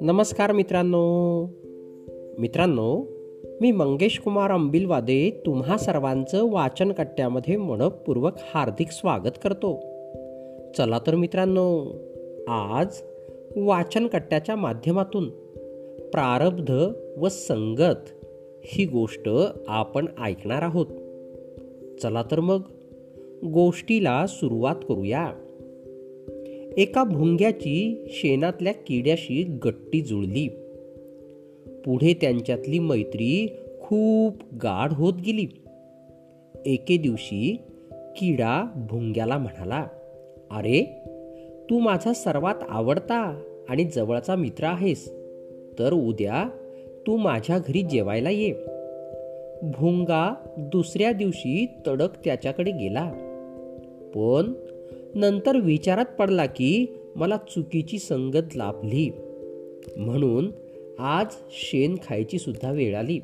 नमस्कार मित्रांनो. मित्रांनो मी मंगेश कुमार अंबिलवादे तुम्हा सर्वांचं वाचन कट्ट्यामध्ये मनपूर्वक हार्दिक स्वागत करतो. चला तर मित्रांनो आज वाचन कट्ट्याच्या माध्यमातून प्रारब्ध व संगत ही गोष्ट आपण ऐकणार आहोत. चला तर मग गोष्टीला सुरुवात करूया. एका भुंग्याची शेणातल्या किड्याशी गट्टी जुळली. पुढे त्यांच्यातली मैत्री खूप गाढ होत गेली. एके दिवशी किडा भुंग्याला म्हणाला अरे तू माझा सर्वात आवडता आणि जवळचा मित्र आहेस तर उद्या तू माझ्या घरी जेवायला ये. भुंगा दुसऱ्या दिवशी तडक त्याच्याकडे गेला. पण नंतर विचारात पडला की मला चुकीची संगत लाभली. म्हणून आज शेण खायची सुद्धा वेळ आली.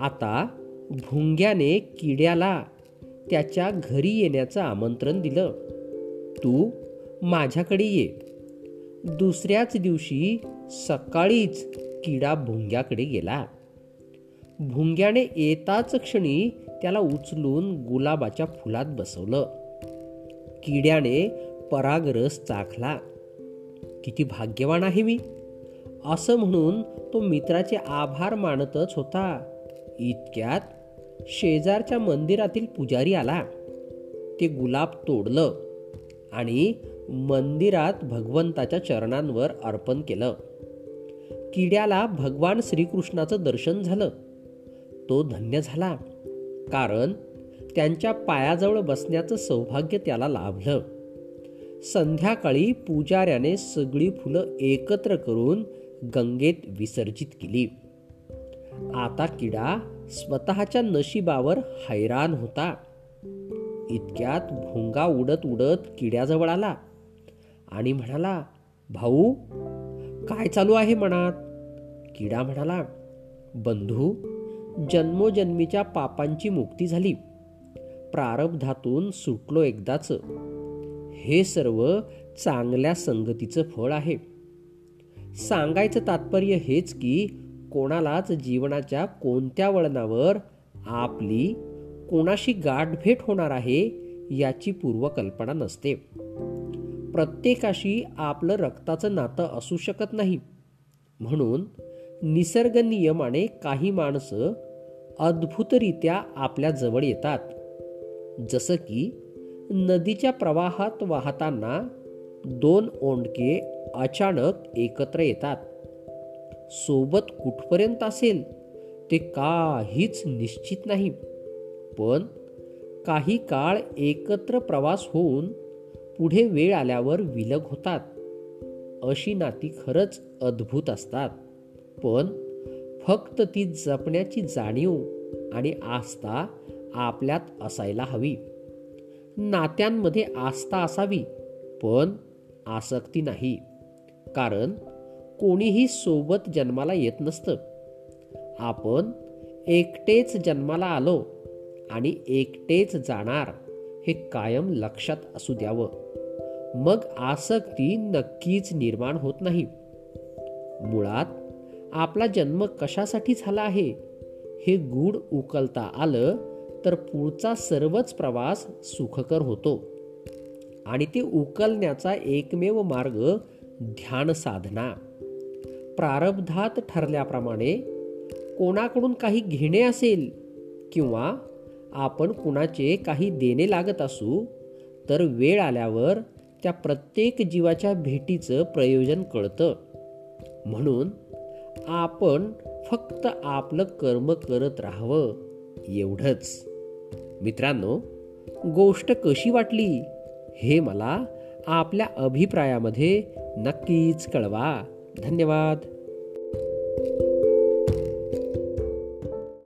आता भुंग्याने किड्याला त्याच्या घरी येण्याचं आमंत्रण दिलं. तू माझ्याकडे ये. दुसऱ्याच दिवशी सकाळीच किडा भुंग्याकडे गेला. भुंग्याने येताच क्षणी त्याला उचलून गुलाबाच्या फुलात बसवलं. किड्याने परागरस चाखला. किती भाग्यवान आहे मी. असं म्हणून तो मित्राचे आभार मानतच होता. इतक्यात शेजारच्या मंदिरातील पुजारी आला. ते गुलाब तोडलं आणि मंदिरात भगवंताच्या चरणांवर अर्पण केलं. किड्याला भगवान श्रीकृष्णाचं दर्शन झालं. तो धन्य झाला. कारण त्यांच्या पायाजवळ बसण्याचं सौभाग्य त्याला लाभलं. संध्याकाळी पुजाऱ्याने सगळी फुलं एकत्र करून गंगेत विसर्जित केली. आता किडा स्वतःच्या नशिबावर हैराण होता. इतक्यात भोंगा उडत उडत किड्याजवळ आला आणि म्हणाला भाऊ काय चालू आहे मनात? किडा म्हणाला बंधू जन्मोजन्मीच्या पापांची मुक्ती झाली. प्रारब्धातून सुटलो एकदाच. हे सर्व चांगल्या संगतीचं फळ आहे. सांगायचं तात्पर्य हेच की कोणालाच जीवनाच्या कोणत्या वळणावर आपली कोणाशी गाठभेट होणार आहे याची पूर्वकल्पना नसते. प्रत्येकाशी आपलं रक्ताचं नातं असू शकत नाही. म्हणून निसर्ग नियमाने काही माणसं अद्भुतरित्या आपल्या जवळ येतात. जसं की नदीच्या प्रवाहात वाहताना दोन ओंडके अचानक एकत्र येतात. सोबत कुठपर्यंत असेल ते काहीच निश्चित नाही. पण काही काळ एकत्र प्रवास होऊन पुढे वेळ आल्यावर विलग होतात. अशी नाती खरंच अद्भुत असतात. पण फक्त ती जपण्याची जाणीव आणि आस्था आपल्यात असायला हवी. नात्यांमध्ये आस्था असावी पण आसक्ती नाही. कारण कोणीही सोबत जन्माला येत नसतं. आपण एकटेच जन्माला आलो आणि एकटेच जाणार हे कायम लक्षात असू द्यावं. मग आसक्ती नक्कीच निर्माण होत नाही. मुळात आपला जन्म कशासाठी झाला आहे? हे गूढ उकलता आलं तर पुढचा सर्वच प्रवास सुखकर होतो. आणि ते उकलण्याचा एकमेव मार्ग ध्यान साधना. प्रारब्धात ठरल्याप्रमाणे कोणाकडून काही घेणे असेल किंवा आपण कुणाचे काही देणे लागत असू तर वेळ आल्यावर त्या प्रत्येक जीवाच्या भेटीचं प्रयोजन कळतं. म्हणून आपण फक्त आपलं कर्म करत राहावं एवढंच. मित्रांनो गोष्ट कशी वाटली हे मला आपल्या अभिप्रायामध्ये नक्कीच कळवा. धन्यवाद.